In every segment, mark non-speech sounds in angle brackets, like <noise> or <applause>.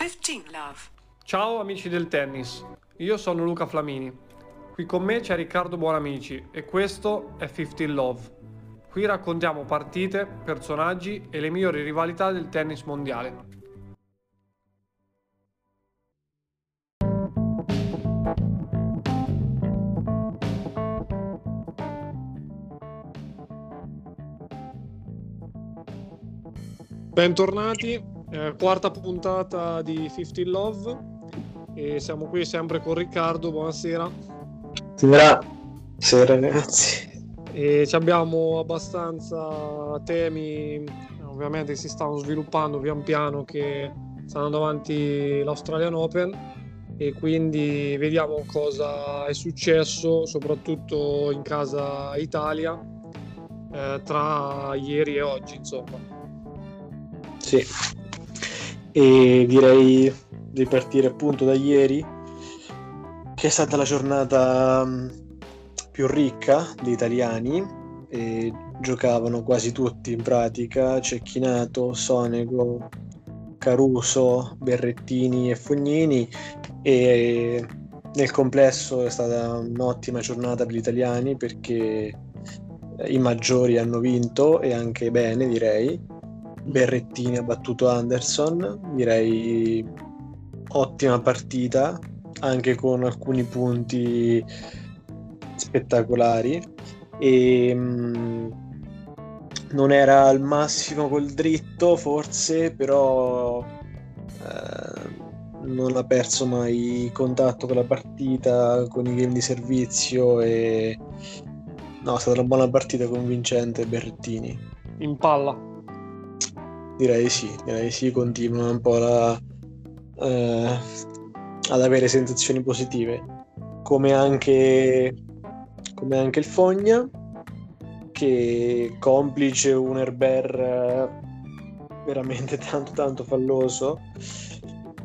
15 love. Ciao amici del tennis, io sono Luca Flamini. Qui con me c'è Riccardo Buonamici e questo è 15 Love. Qui raccontiamo partite, personaggi e le migliori rivalità del tennis mondiale. Bentornati, eh, quarta puntata di 15 Love e siamo qui sempre con Riccardo, buonasera. Buonasera, Buonasera ragazzi. E abbiamo abbastanza temi, ovviamente si stanno sviluppando pian piano che stanno davanti l'Australian Open e quindi vediamo cosa è successo soprattutto in casa Italia eh, tra ieri e oggi insomma. Sì, e direi di partire appunto da ieri, che è stata la giornata mm, più ricca di italiani, e giocavano quasi tutti in pratica, Cecchinato, Sonego, Caruso, Berrettini e Fognini. E nel complesso è stata un'ottima giornata per gli italiani perché i maggiori hanno vinto e anche bene direi Berrettini ha battuto Anderson, direi ottima partita, anche con alcuni punti spettacolari. E, mh, mm, non era al massimo col dritto, forse, però eh, non ha perso mai contatto con la partita, con i game di servizio e no, è stata una buona partita convincente Berrettini. In palla. Direi sì, direi sì, continua un po' la, eh, ad avere sensazioni positive, come anche, come anche il Fogna, che complice un Herber eh, veramente <laughs> tanto tanto falloso,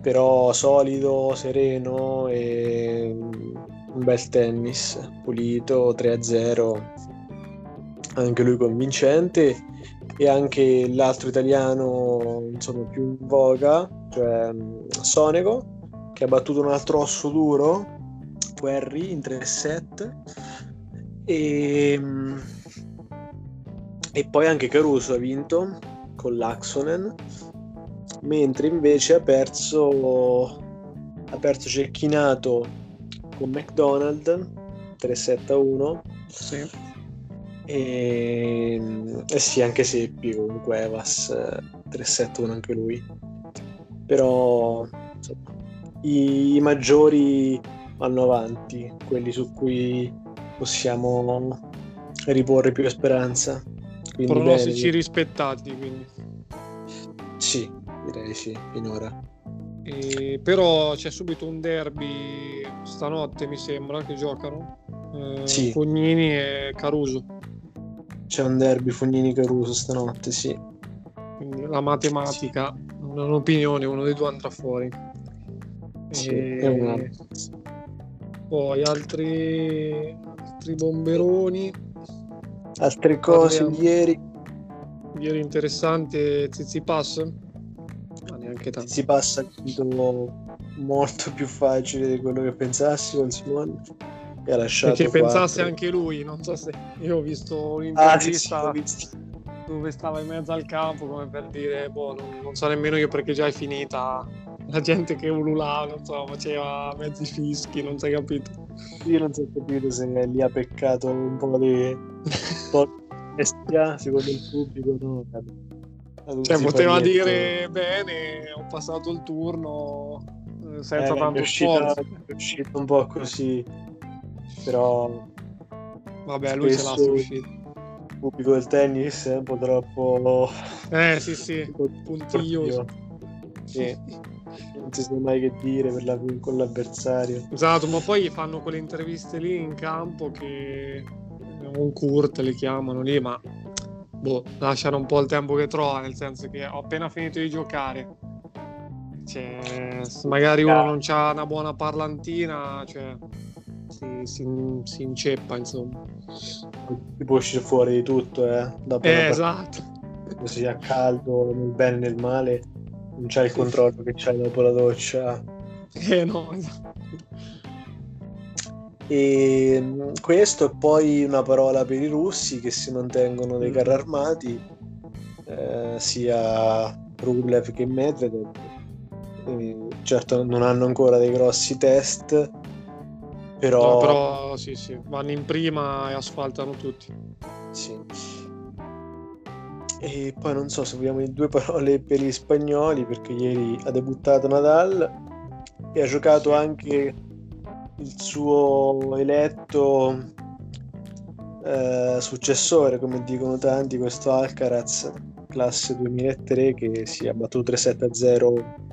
però solido, sereno e un bel tennis, pulito, 3-0, anche lui convincente e anche l'altro italiano insomma più in voga, cioè mm, Sonego, che ha battuto un altro osso duro, Querry in 3 set. E, mm, e poi anche Caruso ha vinto con l'Axonen mentre invece ha perso ha perso Cecchinato con McDonald 3 7 a 1 sì e, eh sì, anche Seppi comunque Evas 3-7-1 anche lui. Però insomma, i, i, maggiori vanno avanti, quelli su cui possiamo riporre più speranza. Quindi Pronostici bene. rispettati, quindi. Sì, direi sì, finora. E, però c'è subito un derby stanotte, mi sembra, che giocano. Eh, sì. Fognini e Caruso. C'è un derby Fognini Caruso stanotte, sì. Quindi la matematica, un'opinione, uno dei due andrà fuori. Sì, e... Poi altri, altri bomberoni. Altre cose Parliamo. ieri. Ieri interessante Zizipas. Ma neanche tanto. Zizipas ha molto più facile di quello che pensassi con Simone e ha lasciato che pensasse anche lui non so se io ho visto un'intervista ah, sì, sì, dove stava in mezzo al campo come per dire boh non, non, so nemmeno io perché già è finita. La gente che ululava non so faceva mezzi fischi non si è capito. Io non si è capito se lì ha peccato un <laughs> po' di bestia secondo il pubblico no cioè, poteva dire bene ho passato il turno eh, senza eh, tanto è uscita, sforzo. è uscito un po' così però vabbè lui se l'ha uscito il pubblico del tennis è un po' troppo eh sì sì puntiglioso. Sì. non si sa mai che dire per la, con l'avversario. Esatto ma poi fanno quelle interviste lì in campo che un Kurt li chiamano lì ma boh, lasciano un po' il tempo che trova nel senso che ho appena finito di giocare. Cioè, magari uno non ha una buona parlantina cioè si, si, si inceppa, insomma. Si può uscire fuori di tutto, eh. Dopo eh, esatto. Sia caldo, nel bene e nel male. non c'hai il controllo che c'hai dopo la doccia. Eh no, esatto. E mm, questo e poi una parola per i russi che si mantengono dei carri armati, eh, sia Rublev che Medvedev. E certo non hanno ancora dei grossi test, però... No, però sì, sì, vanno in prima e asfaltano tutti. Sì. E poi non so se vogliamo due parole per gli spagnoli, perché ieri ha debuttato Nadal e ha giocato anche il suo eletto eh, successore, come dicono tanti, questo Alcaraz, classe 2003, che si è battuto 3-7-0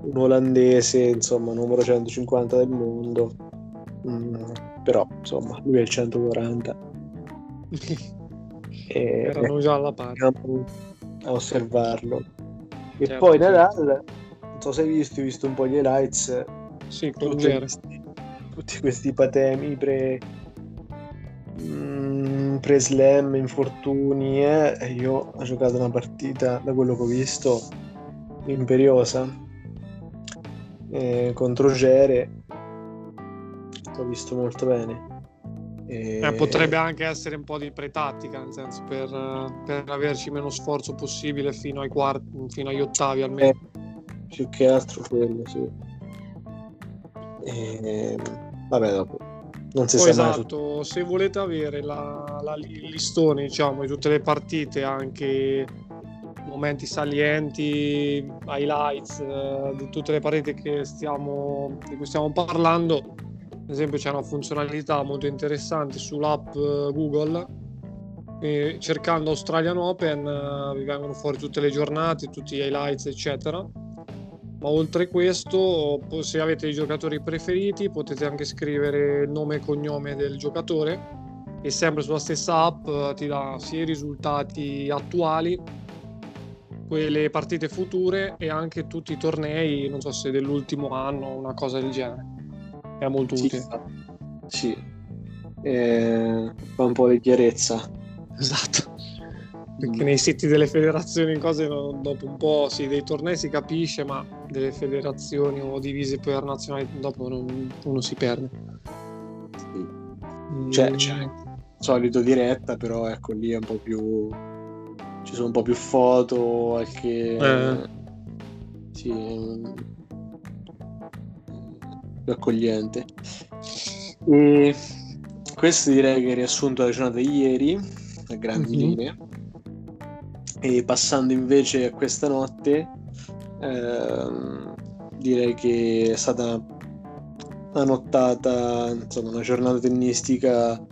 un olandese, insomma, numero 150 del mondo. Mm, però, insomma, lui è il 140. <laughs> e, Erano già alla parte. A osservarlo. E certo, poi Nadal, non so se hai visto, hai visto un po' gli highlights. Sì, con questi, tutti questi patemi pre, mm, pre slam, infortuni. Eh, io ho giocato una partita, da quello che ho visto, imperiosa eh, contro Gere. L'ho visto molto bene. E... Eh, potrebbe anche essere un po' di pretattica, nel senso per, per averci meno sforzo possibile fino ai quarti, fino agli ottavi almeno. Eh, più che altro quello, sì. E... Vabbè, dopo non si Poi sa esatto, mai. se volete avere la, la, il listone diciamo, di tutte le partite, anche momenti salienti, highlights eh, di tutte le partite stiamo, di cui stiamo parlando, ad esempio c'è una funzionalità molto interessante sull'app eh, Google cercando Australian Open eh, vi vengono fuori tutte le giornate, tutti gli highlights eccetera. Ma oltre questo se avete i giocatori preferiti potete anche scrivere il nome e cognome del giocatore e sempre sulla stessa app ti dà sia i risultati attuali quelle partite future e anche tutti i tornei non so se dell'ultimo anno o una cosa del genere è molto sì, utile. sì. Eh, fa un po' di chiarezza esatto. Perché nei siti delle federazioni in cose dopo un po' sì, dei tornei si capisce, ma delle federazioni o divise per nazionali dopo non, uno si perde. Sì. Cioè, c'è solito diretta, però ecco lì è un po' più ci sono un po' più foto, anche eh. sì, più accogliente. E questo direi che è riassunto la giornata di ieri, a grandi mm-hmm. linee. E passando invece a questa notte, ehm, direi che è stata una nottata, insomma, una giornata tennistica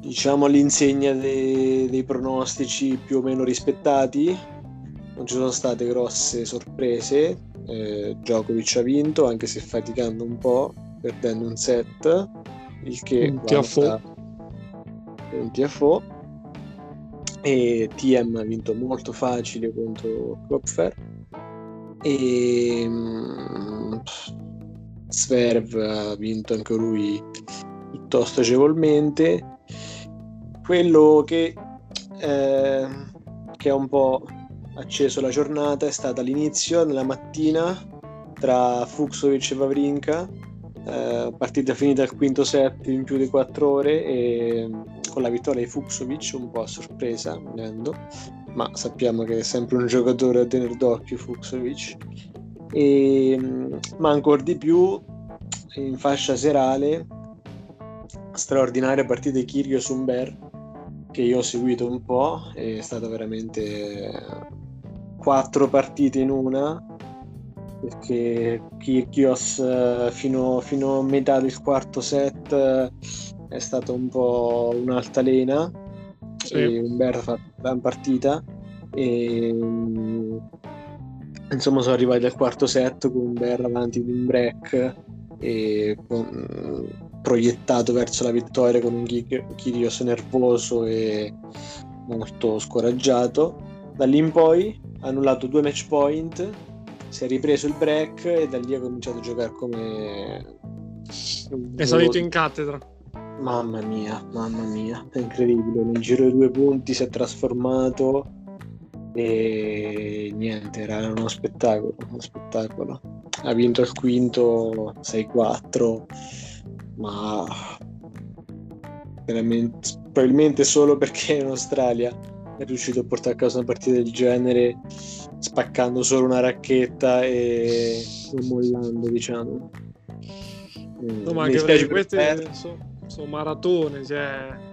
diciamo all'insegna dei, dei pronostici più o meno rispettati. Non ci sono state grosse sorprese. Eh, Djokovic ha vinto, anche se faticando un po', perdendo un set, il che un TFO. Un TFO e TM ha vinto molto facile contro Kopfer e um, Sverv ha vinto anche lui piuttosto agevolmente. Quello che, eh, che ha un po' acceso la giornata è stata l'inizio nella mattina tra Fuxovic e Vavrinka eh, partita finita al quinto set in più di quattro ore e con la vittoria di Fuxovic un po' a sorpresa venendo, ma sappiamo che è sempre un giocatore a tenere d'occhio Fuxovic. E, ma ancora di più in fascia serale straordinaria partita di Kyrgios Umber che io ho seguito un po' è stata veramente quattro partite in una perché Kyrgios eh, fino, fino, a metà del quarto set eh, è stato un po' un'altalena sì. e Umberto ha fatto una partita e mm, insomma sono arrivati al quarto set con Umberto avanti di un break e con, proiettato verso la vittoria con un Kyrgios nervoso e molto scoraggiato. Da lì in poi ha annullato due match point si è ripreso il break e da lì ha cominciato a giocare come è salito in cattedra. Mamma mia mamma mia è incredibile. Nel giro di due punti si è trasformato e niente, era uno spettacolo, uno spettacolo. Ha vinto il quinto 6-4, ma veramente, probabilmente solo perché in Australia è riuscito a portare a casa una partita del genere spaccando solo una racchetta e non mollando, diciamo. No, ma anche perché queste sono, sono maratone, cioè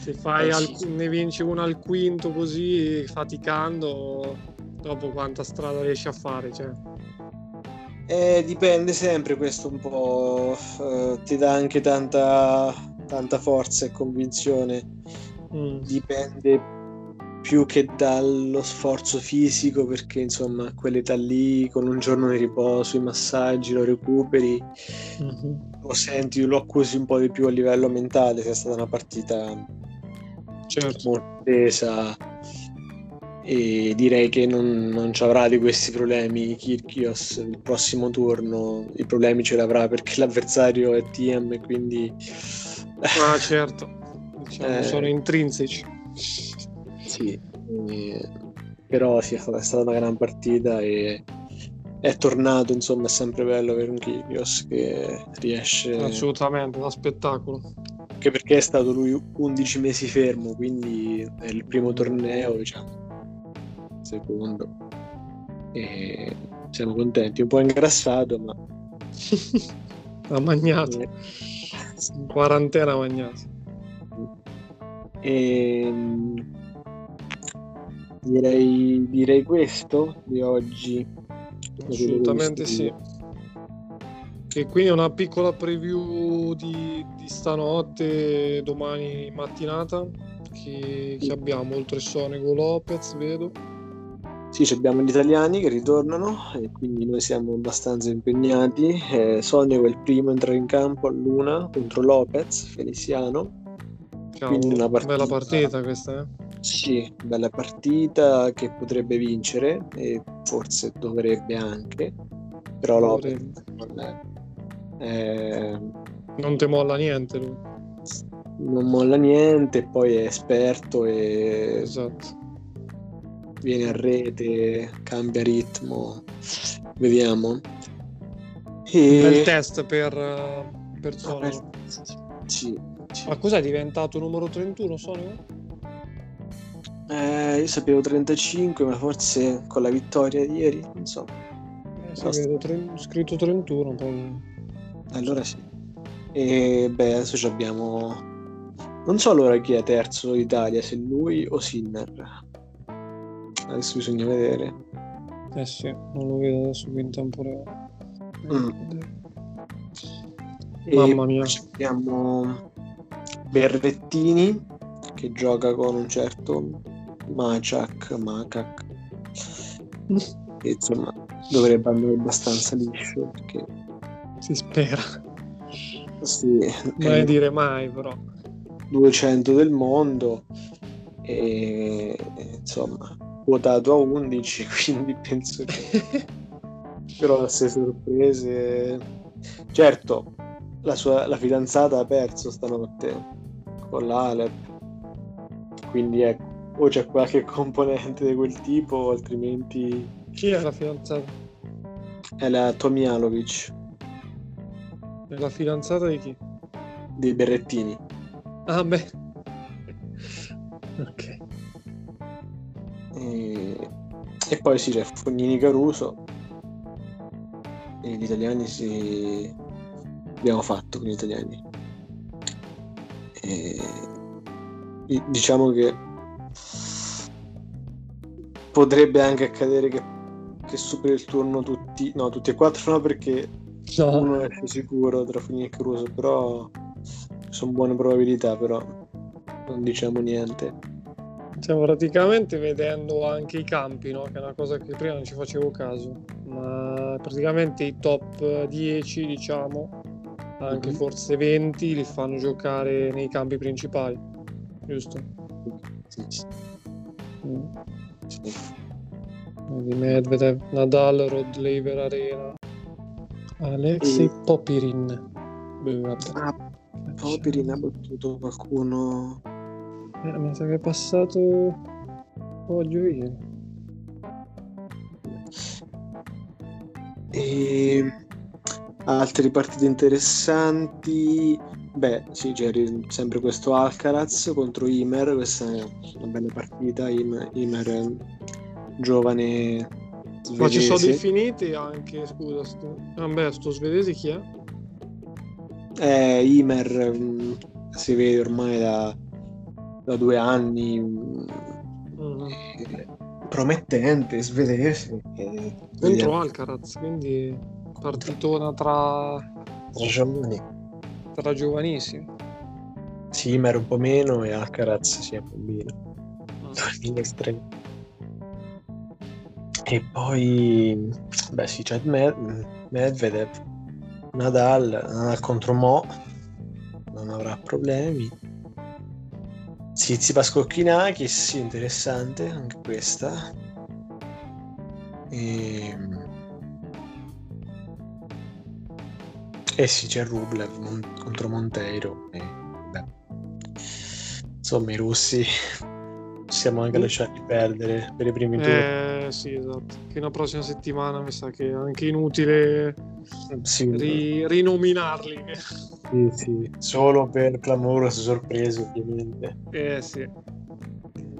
se fai eh, al, sì. ne vinci una al quinto così faticando, dopo quanta strada riesci a fare? Cioè. Eh, dipende sempre questo un po', uh, ti dà anche tanta, tanta forza e convinzione, mm. dipende più che dallo sforzo fisico perché insomma quell'età lì con un giorno di riposo, i massaggi, lo recuperi, mm-hmm. lo senti, lo accusi un po' di più a livello mentale, se è stata una partita certo. molto tesa e direi che non, non ci avrà di questi problemi Kirkios il prossimo turno. I problemi ce l'avrà perché <laughs> l'avversario è TM quindi ah certo. Diciamo, eh, sono intrinseci sì eh, però sì, è stata, una gran partita e è tornato, insomma, è sempre bello avere un Kyrgios che riesce... Assolutamente, da spettacolo. Anche perché è stato lui 11 mesi fermo, quindi è il primo torneo, diciamo, secondo. E siamo contenti, un po' ingrassato, ma... <laughs> ha magnato. Eh. In quarantena magnato. E ehm, direi, direi questo di oggi. Assolutamente sì. E quindi una piccola preview di, di stanotte, domani mattinata, che, che abbiamo oltre Sonego Lopez, vedo. Sì, abbiamo gli italiani che ritornano e quindi noi siamo abbastanza impegnati. Eh, Sonego è il primo a entrare in campo a Luna contro Lopez, Feliciano. Quindi una partita... bella partita questa, eh? Sì, bella partita che potrebbe vincere e forse dovrebbe anche, però Lopez non, è, eh, non ti molla niente lui. Non molla niente, poi è esperto e esatto. Viene a rete, cambia ritmo, vediamo. E... Bel test per persone. Sì, sì. Ma cos'è diventato numero 31 Sony? Eh, io sapevo 35, ma forse con la vittoria di ieri, non so. Eh, sapevo tre... scritto 31, poi... Allora sì. E beh, adesso abbiamo... Non so allora chi è terzo d'Italia, se lui o Sinner. Adesso bisogna vedere. Eh sì, non lo vedo adesso qui in tempo reale. Mm. Mamma mia. Abbiamo Berrettini che gioca con un certo Maciak, Macac. <laughs> E, insomma, dovrebbe andare abbastanza liscio perché... Si spera. Sì. Mai dire mai, però. 200 del mondo e insomma quotato a 11 <laughs> quindi penso che grosse sorprese certo la sua la fidanzata ha perso stanotte con l'Alep quindi ecco o c'è qualche componente di quel tipo, altrimenti... Chi è la fidanzata? È la Tomialovic. È la fidanzata di chi? Di Berrettini. Ah beh. ok. E... e, poi sì, c'è Fognini Caruso. E gli italiani si... abbiamo fatto con gli italiani. E... Diciamo che potrebbe anche accadere che, che superi il turno tutti, no, tutti e quattro no perché no. uno esce sicuro tra Fugni e Cruso, però sono buone probabilità, però non diciamo niente. Stiamo praticamente vedendo anche i campi, no? che è una cosa che prima non ci facevo caso, ma praticamente i top 10, diciamo, anche mm-hmm. forse 20, li fanno giocare nei campi principali, giusto? Sì. sì. Mm. Sì. Di Medvedev, Nadal, Rod Laver Arena, Alexei e... Popirin. Beh, ah, Popirin ha battuto qualcuno. Eh, mi sa che è passato. Poggio ieri. E altre partite interessanti. Beh, sì, c'è sempre questo Alcaraz contro Imer. Questa è una bella partita. Imer, Imer giovane svedese. Ma ci sono definiti anche, scusa, sto, vabbè, sto svedese chi è? Eh, Imer mm, si vede ormai da, da due anni. Mm. Promettente, svedese. Contro Alcaraz, quindi partitona tra... Tra giovani. Tra giovanissimi. Sì, Imer un po' meno e Alcaraz un po' meno. Ah. E poi, beh sì, c'è Medvedev, Nadal, Nadal contro Mo, non avrà problemi. Zizipas Kokkinakis, sì, interessante anche questa. E... Eh sì, c'è Rublev mon- contro Monteiro. E. Insomma, i russi siamo anche lasciati perdere per i primi eh, turni. Sì, esatto. Fino alla prossima settimana mi sa che è anche inutile sì, ri- rinominarli. Sì, sì, solo per clamorose sorprese, ovviamente. Eh sì.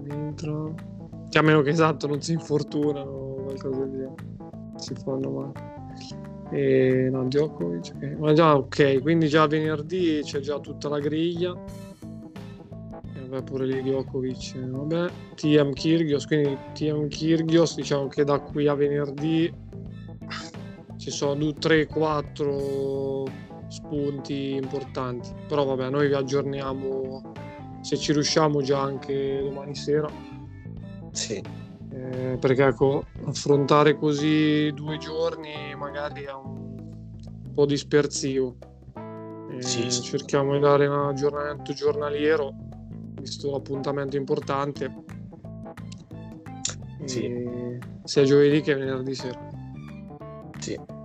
Dentro. Che a meno che esatto non si infortunano o qualcosa di si fanno male. E no, Djokovic. Okay. Ma già ok, quindi già venerdì c'è già tutta la griglia vabbè, pure lì Djokovic, vabbè, TM Kirgios, quindi TM Kirgios diciamo che da qui a venerdì ci sono 3-4 spunti importanti, però vabbè, noi vi aggiorniamo se ci riusciamo già anche domani sera. Sì. Eh, perché ecco, affrontare così due giorni magari è un po' dispersivo. Eh, sì. Cerchiamo di dare un aggiornamento giornaliero visto l'appuntamento importante. Sì. Sia giovedì che venerdì sera. Sì.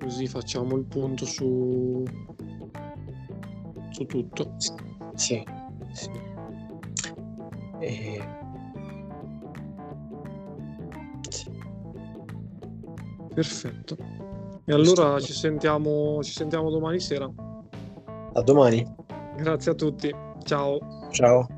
Così facciamo il punto su, su tutto. Sì. sì. E... Perfetto. E allora ci sentiamo, ci sentiamo domani sera. A domani. Grazie a tutti. Ciao. Ciao.